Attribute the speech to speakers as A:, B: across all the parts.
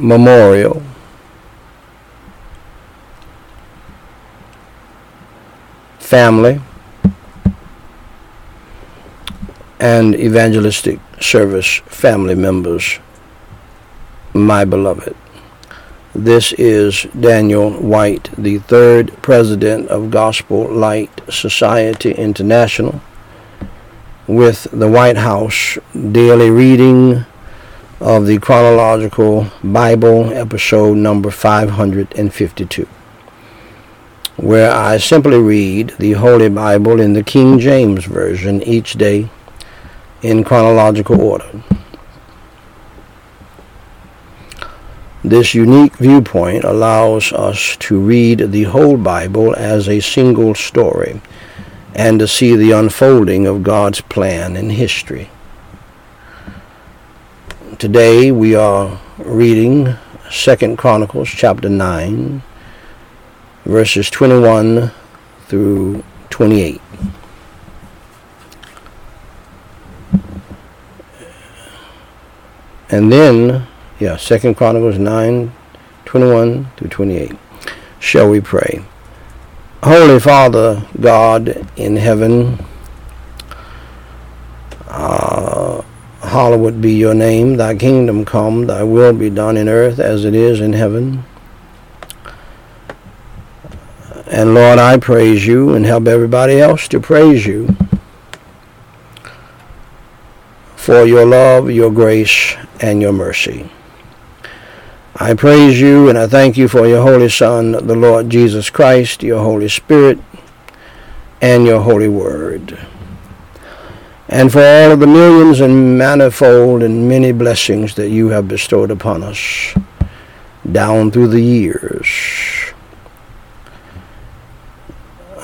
A: memorial, family, and evangelistic service family members, my beloved. This is Daniel Whyte, the third president of Gospel Light Society International, with the Whyte House daily reading of the chronological Bible, episode number 552 where I simply read the Holy Bible in the King James Version each day in chronological order. This unique viewpoint allows us to read the whole Bible as a single story and to see the unfolding of God's plan in history. Today we are reading Second Chronicles chapter 9 verses 21 through 28. And then, yeah, Second Chronicles 9, 21 through 28. Shall we pray? Holy Father, God in heaven, uh, hallowed be your name. Thy kingdom come, thy will be done in earth as it is in heaven. And Lord, I praise you and help everybody else to praise you for your love, your grace, and your mercy. I praise you and I thank you for your Holy Son, the Lord Jesus Christ, your Holy Spirit, and your Holy Word. And for all of the millions and manifold and many blessings that you have bestowed upon us down through the years.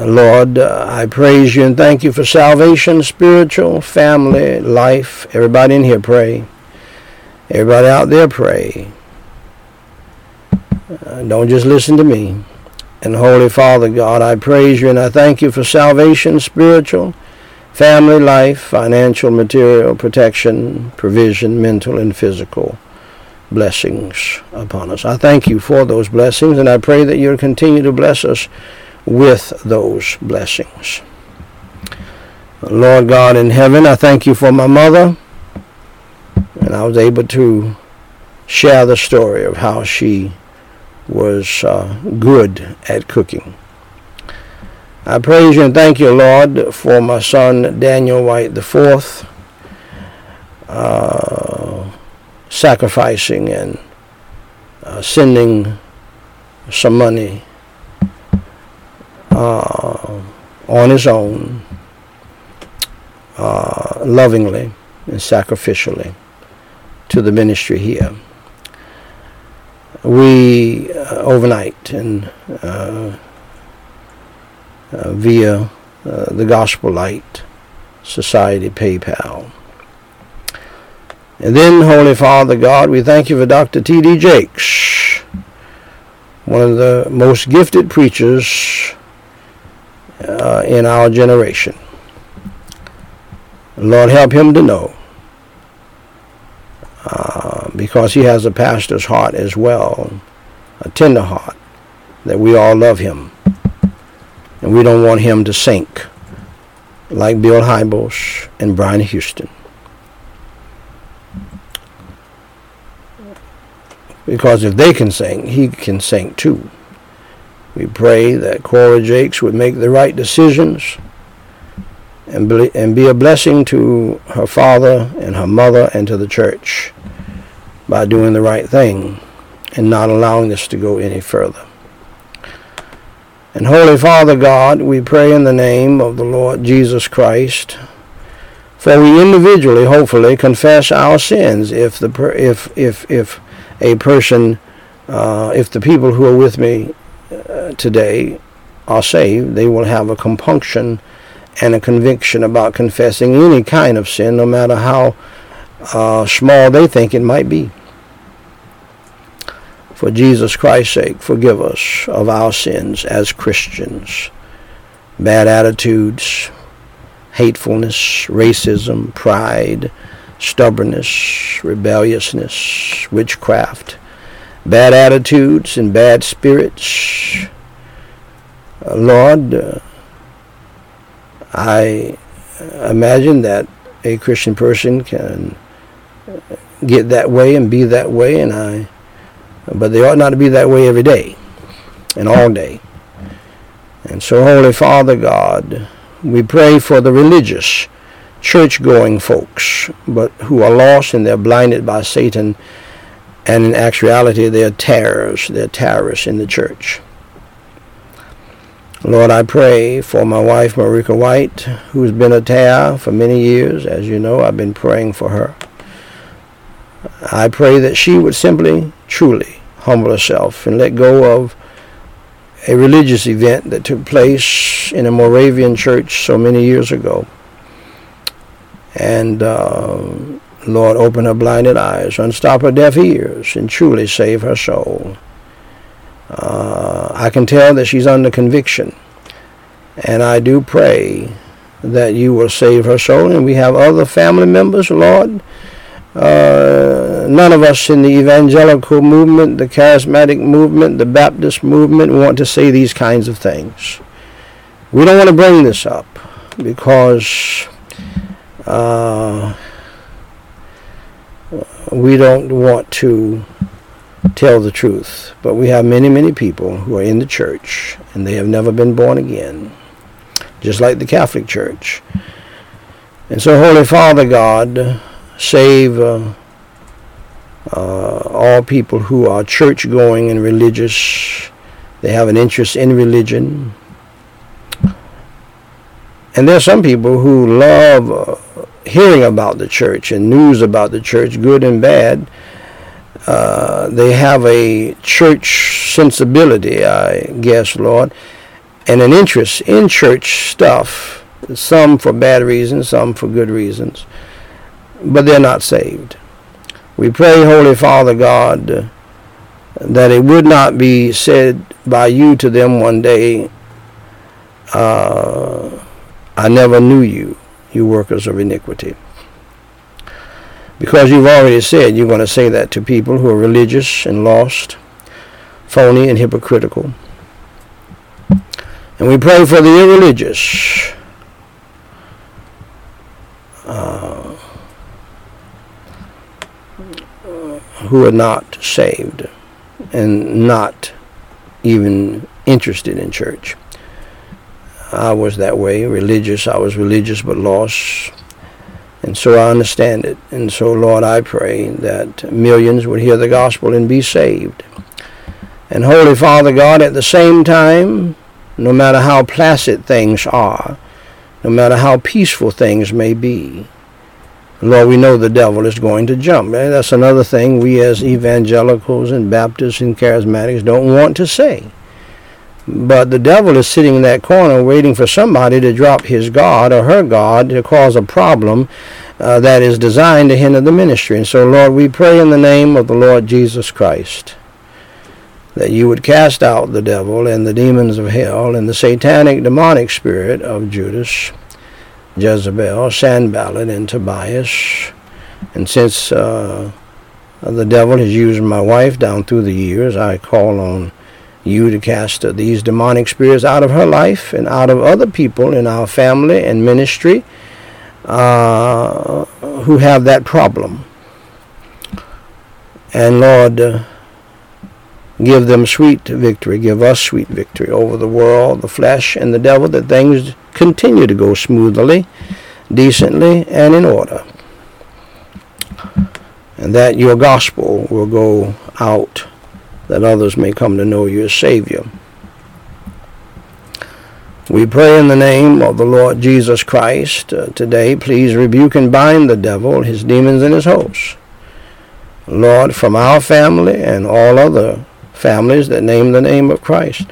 A: Lord, I praise you and thank you for salvation, spiritual, family, life. Everybody in here pray. Everybody out there pray. Uh, don't just listen to me. And Holy Father God, I praise you and I thank you for salvation, spiritual, family, life, financial, material, protection, provision, mental and physical blessings upon us. I thank you for those blessings and I pray that you'll continue to bless us with those blessings. Lord God in heaven, I thank you for my mother. And I was able to share the story of how she was uh, good at cooking. I praise you and thank you, Lord, for my son Daniel Whyte IV, uh, sacrificing and uh, sending some money uh, on his own, uh, lovingly and sacrificially to the ministry here. We uh, overnight and uh, via uh, the Gospel Light Society PayPal. And then, Holy Father God, we thank you for Dr. T.D. Jakes, one of the most gifted preachers uh, in our generation. Lord, help him to know, uh, because he has a pastor's heart as well, a tender heart, that we all love him. And we don't want him to sink like Bill Hybels and Brian Houston. Because if they can sing, he can sing too. We pray that Cora Jakes would make the right decisions and be, and be a blessing to her father and her mother and to the church by doing the right thing and not allowing this to go any further. And Holy Father God, we pray in the name of the Lord Jesus Christ, for we individually, hopefully, confess our sins if the if if if a person, uh, if the people who are with me uh, today are saved, they will have a compunction and a conviction about confessing any kind of sin, no matter how uh, small they think it might be. For Jesus Christ's sake, forgive us of our sins as Christians. Bad attitudes, hatefulness, racism, pride, stubbornness, rebelliousness, witchcraft, bad attitudes and bad spirits. Uh, Lord, uh, I imagine that a Christian person can get that way and be that way, and I, but they ought not to be that way every day and all day. And so, Holy Father God, we pray for the religious, church-going folks, but who are lost and they're blinded by Satan, and in actuality they're terrors, they're terrorists in the church. Lord, I pray for my wife, Meriqua Whyte, who's been a terror for many years. As you know, I've been praying for her. I pray that she would simply, truly humble herself and let go of a religious event that took place in a Moravian church so many years ago. And uh, Lord, open her blinded eyes, unstop her deaf ears, and truly save her soul. Uh, I can tell that she's under conviction. And I do pray that you will save her soul. And we have other family members, Lord. Uh, none of us in the evangelical movement, the charismatic movement, the Baptist movement want to say these kinds of things. We don't want to bring this up because uh, we don't want to tell the truth. But we have many, many people who are in the church and they have never been born again, just like the Catholic Church. And so, Holy Father God, save uh, uh, all people who are church going and religious. They have an interest in religion. And there are some people who love uh, hearing about the church and news about the church, good and bad. Uh, they have a church sensibility, I guess, Lord, and an interest in church stuff, some for bad reasons, some for good reasons, but they're not saved. We pray, Holy Father God, that it would not be said by you to them one day, uh, I never knew you, you workers of iniquity. Because you've already said you're going to say that to people who are religious and lost, phony and hypocritical. And we pray for the irreligious. Uh, who are not saved and not even interested in church. I was that way, religious. I was religious but lost. And so I understand it. And so, Lord, I pray that millions would hear the gospel and be saved. And Holy Father God, at the same time, no matter how placid things are, no matter how peaceful things may be, Lord, we know the devil is going to jump. That's another thing we as evangelicals and Baptists and charismatics don't want to say. But the devil is sitting in that corner waiting for somebody to drop his God or her God to cause a problem uh, that is designed to hinder the ministry. And so, Lord, we pray in the name of the Lord Jesus Christ that you would cast out the devil and the demons of hell and the satanic demonic spirit of Judas, Jezebel, Sanballat, and Tobias. And since uh, the devil has used my wife down through the years, I call on you to cast these demonic spirits out of her life and out of other people in our family and ministry uh, who have that problem. And Lord, uh, give them sweet victory, give us sweet victory over the world, the flesh, and the devil, that things continue to go smoothly, decently, and in order. And that your gospel will go out that others may come to know you as Savior. We pray in the name of the Lord Jesus Christ uh, today. Please rebuke and bind the devil, his demons, and his hosts. Lord, from our family and all other families that name the name of Christ.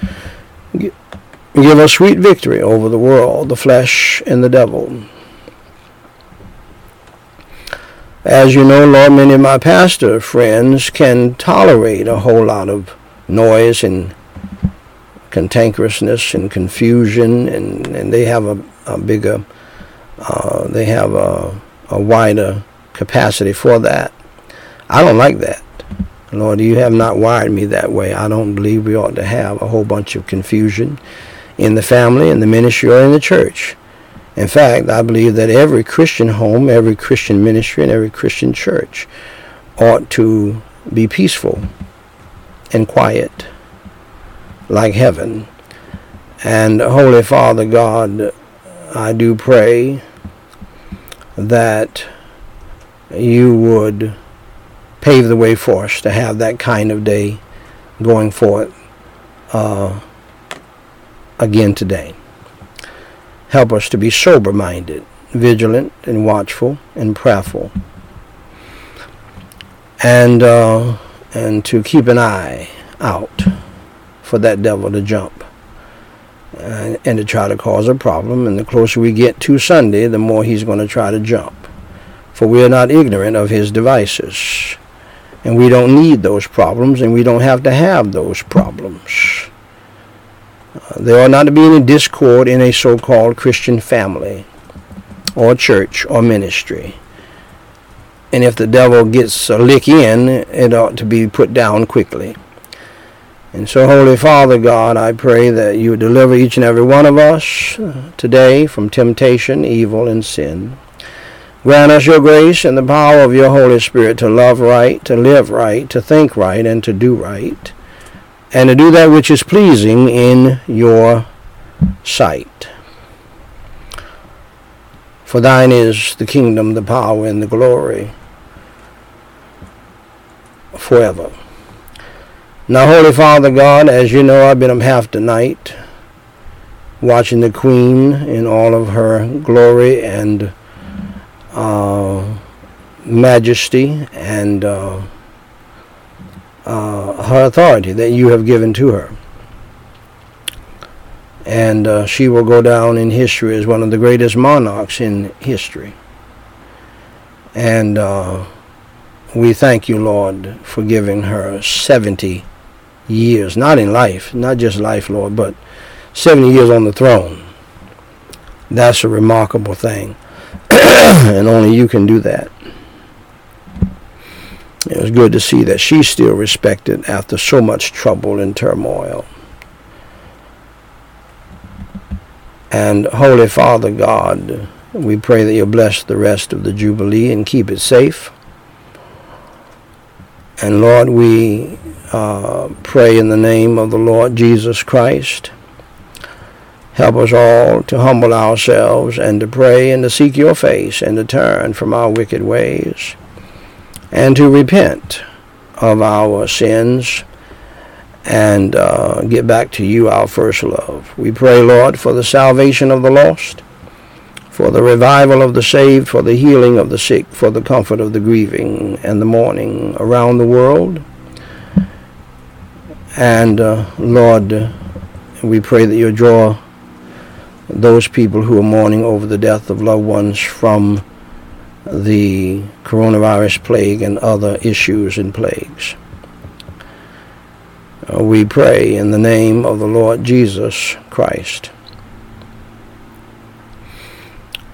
A: Give us sweet victory over the world, the flesh, and the devil. As you know, Lord, many of my pastor friends can tolerate a whole lot of noise and cantankerousness and confusion, and, and they have a, a bigger, uh, they have a, a wider capacity for that. I don't like that. Lord, you have not wired me that way. I don't believe we ought to have a whole bunch of confusion in the family, in the ministry, or in the church. In fact, I believe that every Christian home, every Christian ministry, and every Christian church ought to be peaceful and quiet like heaven. And Holy Father God, I do pray that you would pave the way for us to have that kind of day going forward uh, again today. Help us to be sober minded, vigilant, and watchful, and prayerful. And, uh, and to keep an eye out for that devil to jump and, and to try to cause a problem. And the closer we get to Sunday, the more he's going to try to jump. For we are not ignorant of his devices. And we don't need those problems, and we don't have to have those problems. Uh, there ought not to be any discord in a so-called Christian family or church or ministry. And if the devil gets a lick in, it ought to be put down quickly. And so, Holy Father God, I pray that you deliver each and every one of us uh, today from temptation, evil, and sin. Grant us your grace and the power of your Holy Spirit to love right, to live right, to think right, and to do right and to do that which is pleasing in your sight. For thine is the kingdom, the power, and the glory forever. Now, Holy Father God, as you know, I've been up half the night watching the Queen in all of her glory and uh, majesty and uh, uh, her authority that you have given to her. And uh, she will go down in history as one of the greatest monarchs in history. And we thank you, Lord, for giving her 70 years, not in life, not just life, Lord, but 70 years on the throne. That's a remarkable thing. and only you can do that. It was good to see that she's still respected after so much trouble and turmoil. And Holy Father God, we pray that you bless the rest of the Jubilee and keep it safe. And Lord, we uh, pray in the name of the Lord Jesus Christ. Help us all to humble ourselves and to pray and to seek your face and to turn from our wicked ways and to repent of our sins and uh, get back to you, our first love. We pray, Lord, for the salvation of the lost, for the revival of the saved, for the healing of the sick, for the comfort of the grieving and the mourning around the world. And uh, Lord, we pray that you draw those people who are mourning over the death of loved ones from the coronavirus plague and other issues and plagues. Uh, we pray in the name of the Lord Jesus Christ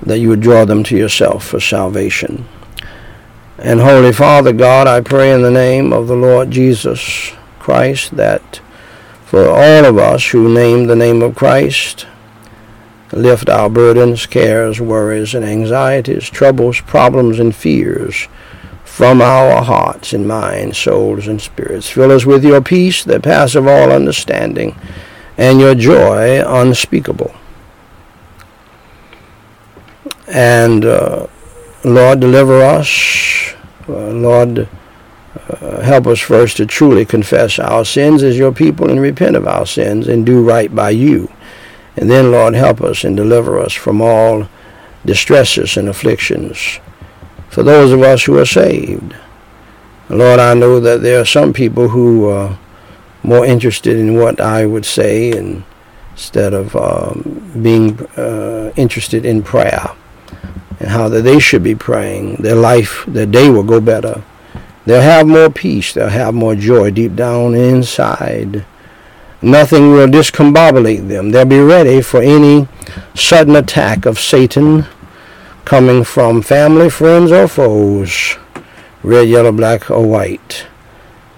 A: that you would draw them to yourself for salvation. And Holy Father God, I pray in the name of the Lord Jesus Christ that for all of us who name the name of Christ, lift our burdens, cares, worries, and anxieties, troubles, problems, and fears from our hearts and minds, souls, and spirits. Fill us with your peace that passeth all understanding, and your joy unspeakable. And uh, Lord, deliver us. Uh, Lord, uh, help us first to truly confess our sins as your people and repent of our sins and do right by you and then, Lord, help us and deliver us from all distresses and afflictions. For those of us who are saved, Lord, I know that there are some people who are more interested in what I would say and instead of um, being uh, interested in prayer and how that they should be praying. Their life, their day will go better. They'll have more peace. They'll have more joy deep down inside. Nothing will discombobulate them. They'll be ready for any sudden attack of Satan coming from family, friends, or foes, red, yellow, black, or white.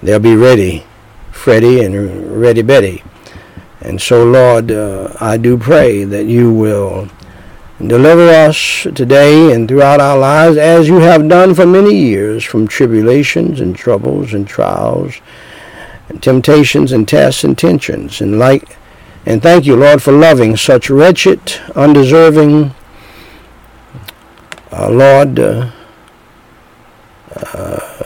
A: They'll be ready, Freddie and Ready Betty. And so, Lord, uh, I do pray that you will deliver us today and throughout our lives as you have done for many years from tribulations and troubles and trials temptations and tests and tensions and like and thank you lord for loving such wretched undeserving uh, lord uh, uh,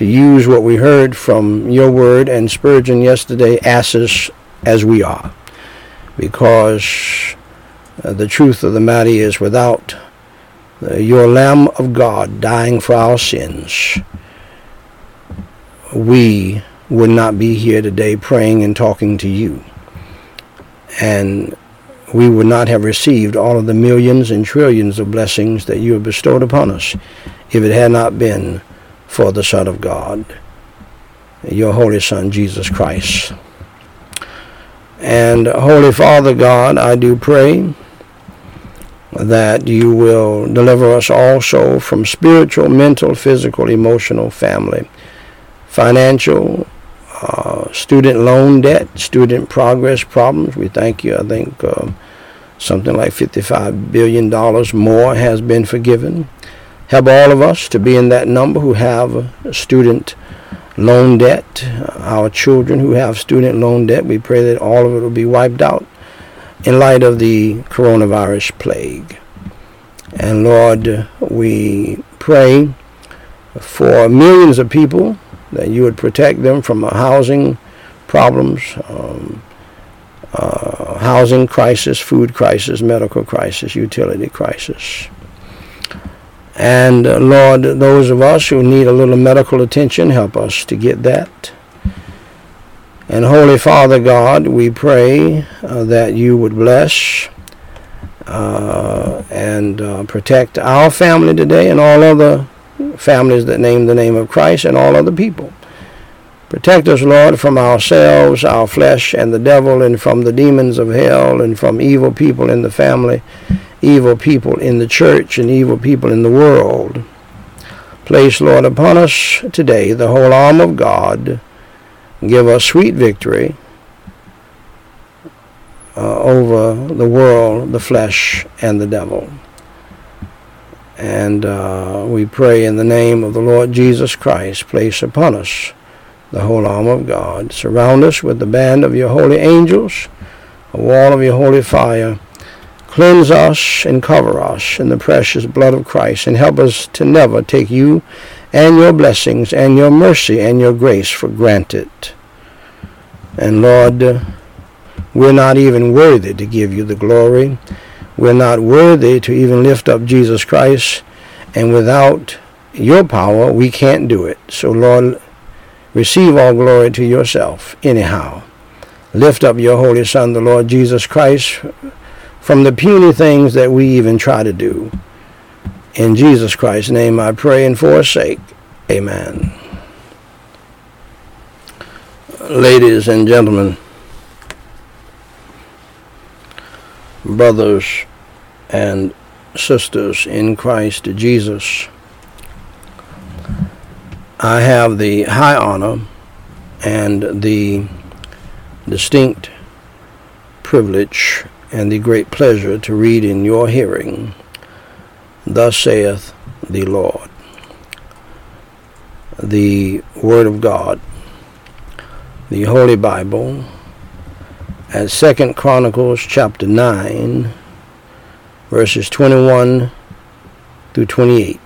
A: to use what we heard from your word and spurgeon yesterday asses as we are. Because uh, the truth of the matter is without uh, your lamb of god dying for our sins we would not be here today praying and talking to you. And we would not have received all of the millions and trillions of blessings that you have bestowed upon us if it had not been for the Son of God, your Holy Son, Jesus Christ. And Holy Father God, I do pray that you will deliver us also from spiritual, mental, physical, emotional, family, financial, uh, student loan debt, student progress problems. We thank you. I think uh, something like $55 billion more has been forgiven. Help all of us to be in that number who have student loan debt. Our children who have student loan debt, we pray that all of it will be wiped out in light of the coronavirus plague. And Lord, we pray for millions of people that you would protect them from housing problems, um, uh, housing crisis, food crisis, medical crisis, utility crisis. And uh, Lord, those of us who need a little medical attention, help us to get that. And Holy Father God, we pray uh, that you would bless uh, and uh, protect our family today and all other families that name the name of Christ and all other people. Protect us, Lord, from ourselves, our flesh, and the devil, and from the demons of hell, and from evil people in the family, evil people in the church, and evil people in the world. Place, Lord, upon us today the whole arm of God. Give us sweet victory uh, over the world, the flesh, and the devil. And uh, we pray in the name of the Lord Jesus Christ, place upon us the whole armor of God. Surround us with the band of your holy angels, a wall of your holy fire. Cleanse us and cover us in the precious blood of Christ, and help us to never take you and your blessings and your mercy and your grace for granted. And Lord, we're not even worthy to give you the glory. We're not worthy to even lift up Jesus Christ. And without your power, we can't do it. So, Lord, receive all glory to yourself anyhow. Lift up your Holy Son, the Lord Jesus Christ, from the puny things that we even try to do. In Jesus Christ's name I pray and forsake. Amen. Ladies and gentlemen, brothers and sisters in Christ Jesus, I have the high honor and the distinct privilege and the great pleasure to read in your hearing, Thus saith the Lord. The Word of God, the Holy Bible, at Second Chronicles chapter 9, verses 21 through 28.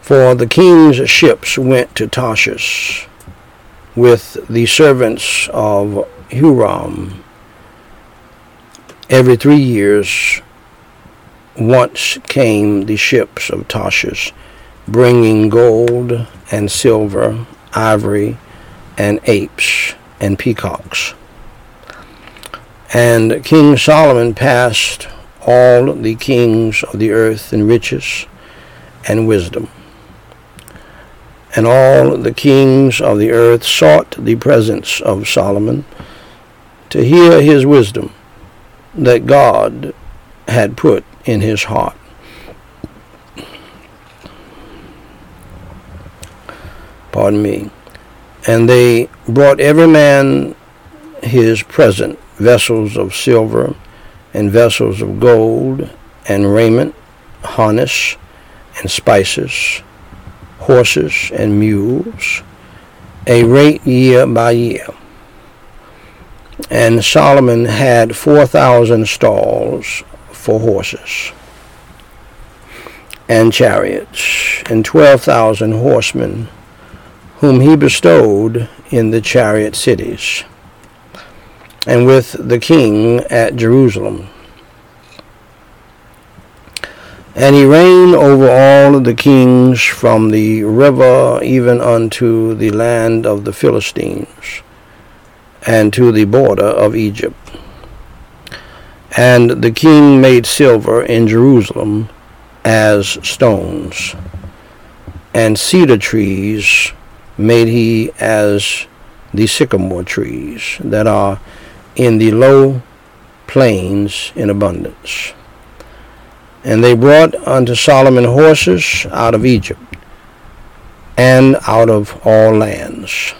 A: For the king's ships went to Tarshish with the servants of Huram every three years once came the ships of Tarshish, bringing gold and silver, ivory, and apes and peacocks. And King Solomon passed all the kings of the earth in riches and wisdom. And all the kings of the earth sought the presence of Solomon to hear his wisdom that God had put in his heart. Pardon me. And they brought every man his present, vessels of silver, and vessels of gold, and raiment, harness, and spices, horses and mules, a rate year by year. And Solomon had four thousand stalls for horses, and chariots, and twelve thousand horsemen, whom he bestowed in the chariot cities, and with the king at Jerusalem. And he reigned over all the kings from the river even unto the land of the Philistines, and to the border of Egypt. And the king made silver in Jerusalem as stones, and cedar trees made he as the sycamore trees that are in the low plains in abundance. And they brought unto Solomon horses out of Egypt and out of all lands.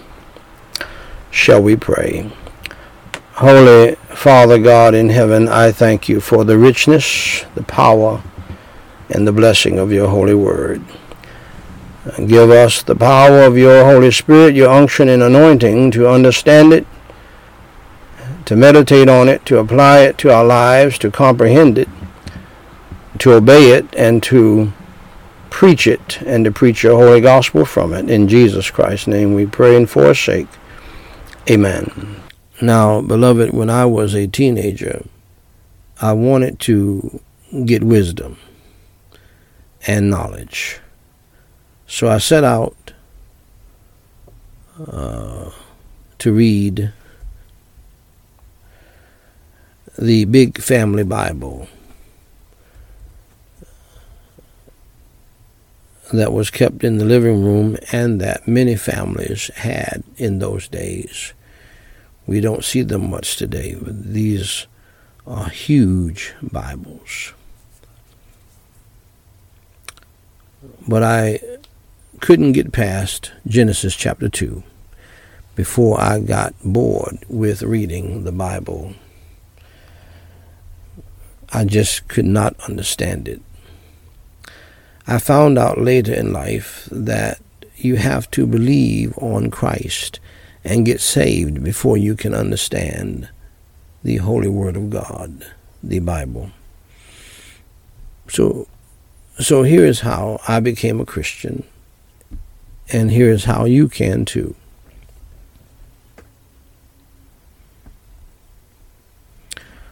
A: Shall we pray? Holy Father God in heaven, I thank you for the richness, the power, and the blessing of your holy word. Give us the power of your Holy Spirit, your unction and anointing to understand it, to meditate on it, to apply it to our lives, to comprehend it, to obey it, and to preach it, and to preach your holy gospel from it. In Jesus Christ's name we pray and forsake. Amen. Now, beloved, when I was a teenager, I wanted to get wisdom and knowledge. So I set out uh, to read the Big Family Bible that was kept in the living room and that many families had in those days. We don't see them much today, but these are huge Bibles. But I couldn't get past Genesis chapter 2 before I got bored with reading the Bible. I just could not understand it. I found out later in life that you have to believe on Christ and get saved before you can understand the holy word of God, the Bible. So so here is how I became a Christian and here is how you can too.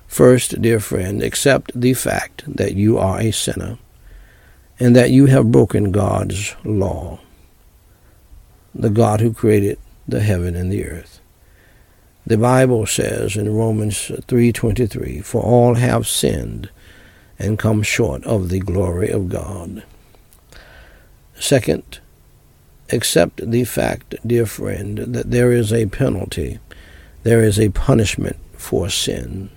A: First, dear friend, accept the fact that you are a sinner and that you have broken God's law, the God who created the heaven and the earth. The Bible says in Romans 3:23, "For all have sinned and come short of the glory of God." Second, accept the fact, dear friend, that there is a penalty, there is a punishment for sin.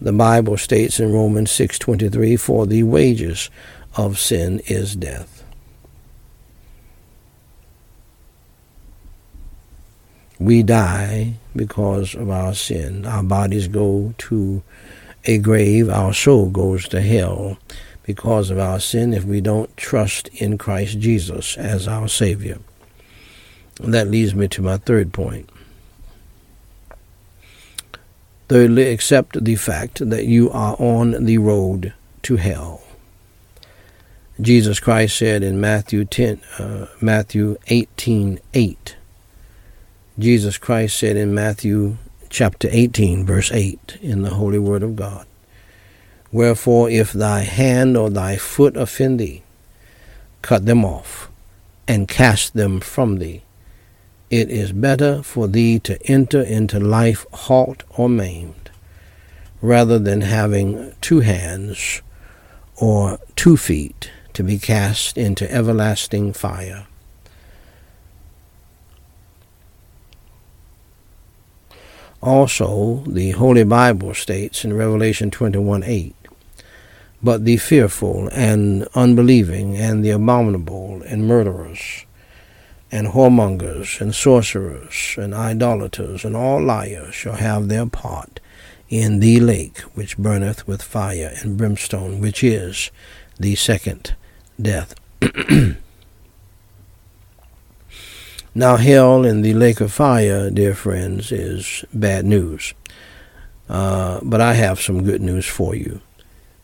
A: The Bible states in Romans 6:23, "For the wages of sin is death." we die because of our sin. Our bodies go to a grave, our soul goes to hell because of our sin if we don't trust in Christ Jesus as our Savior. And that leads me to my third point. Thirdly, accept the fact that you are on the road to hell. Jesus Christ said in Matthew 10, uh, Matthew 18, 8, Jesus Christ said in Matthew chapter 18, verse 8, in the Holy Word of God, Wherefore, if thy hand or thy foot offend thee, cut them off, and cast them from thee. It is better for thee to enter into life halt or maimed, rather than having two hands or two feet to be cast into everlasting fire. Also, the Holy Bible states in Revelation 21 8, but the fearful and unbelieving and the abominable and murderers and whoremongers and sorcerers and idolaters and all liars shall have their part in the lake which burneth with fire and brimstone, which is the second death. now, hell and the lake of fire, dear friends, is bad news. Uh, but I have some good news for you.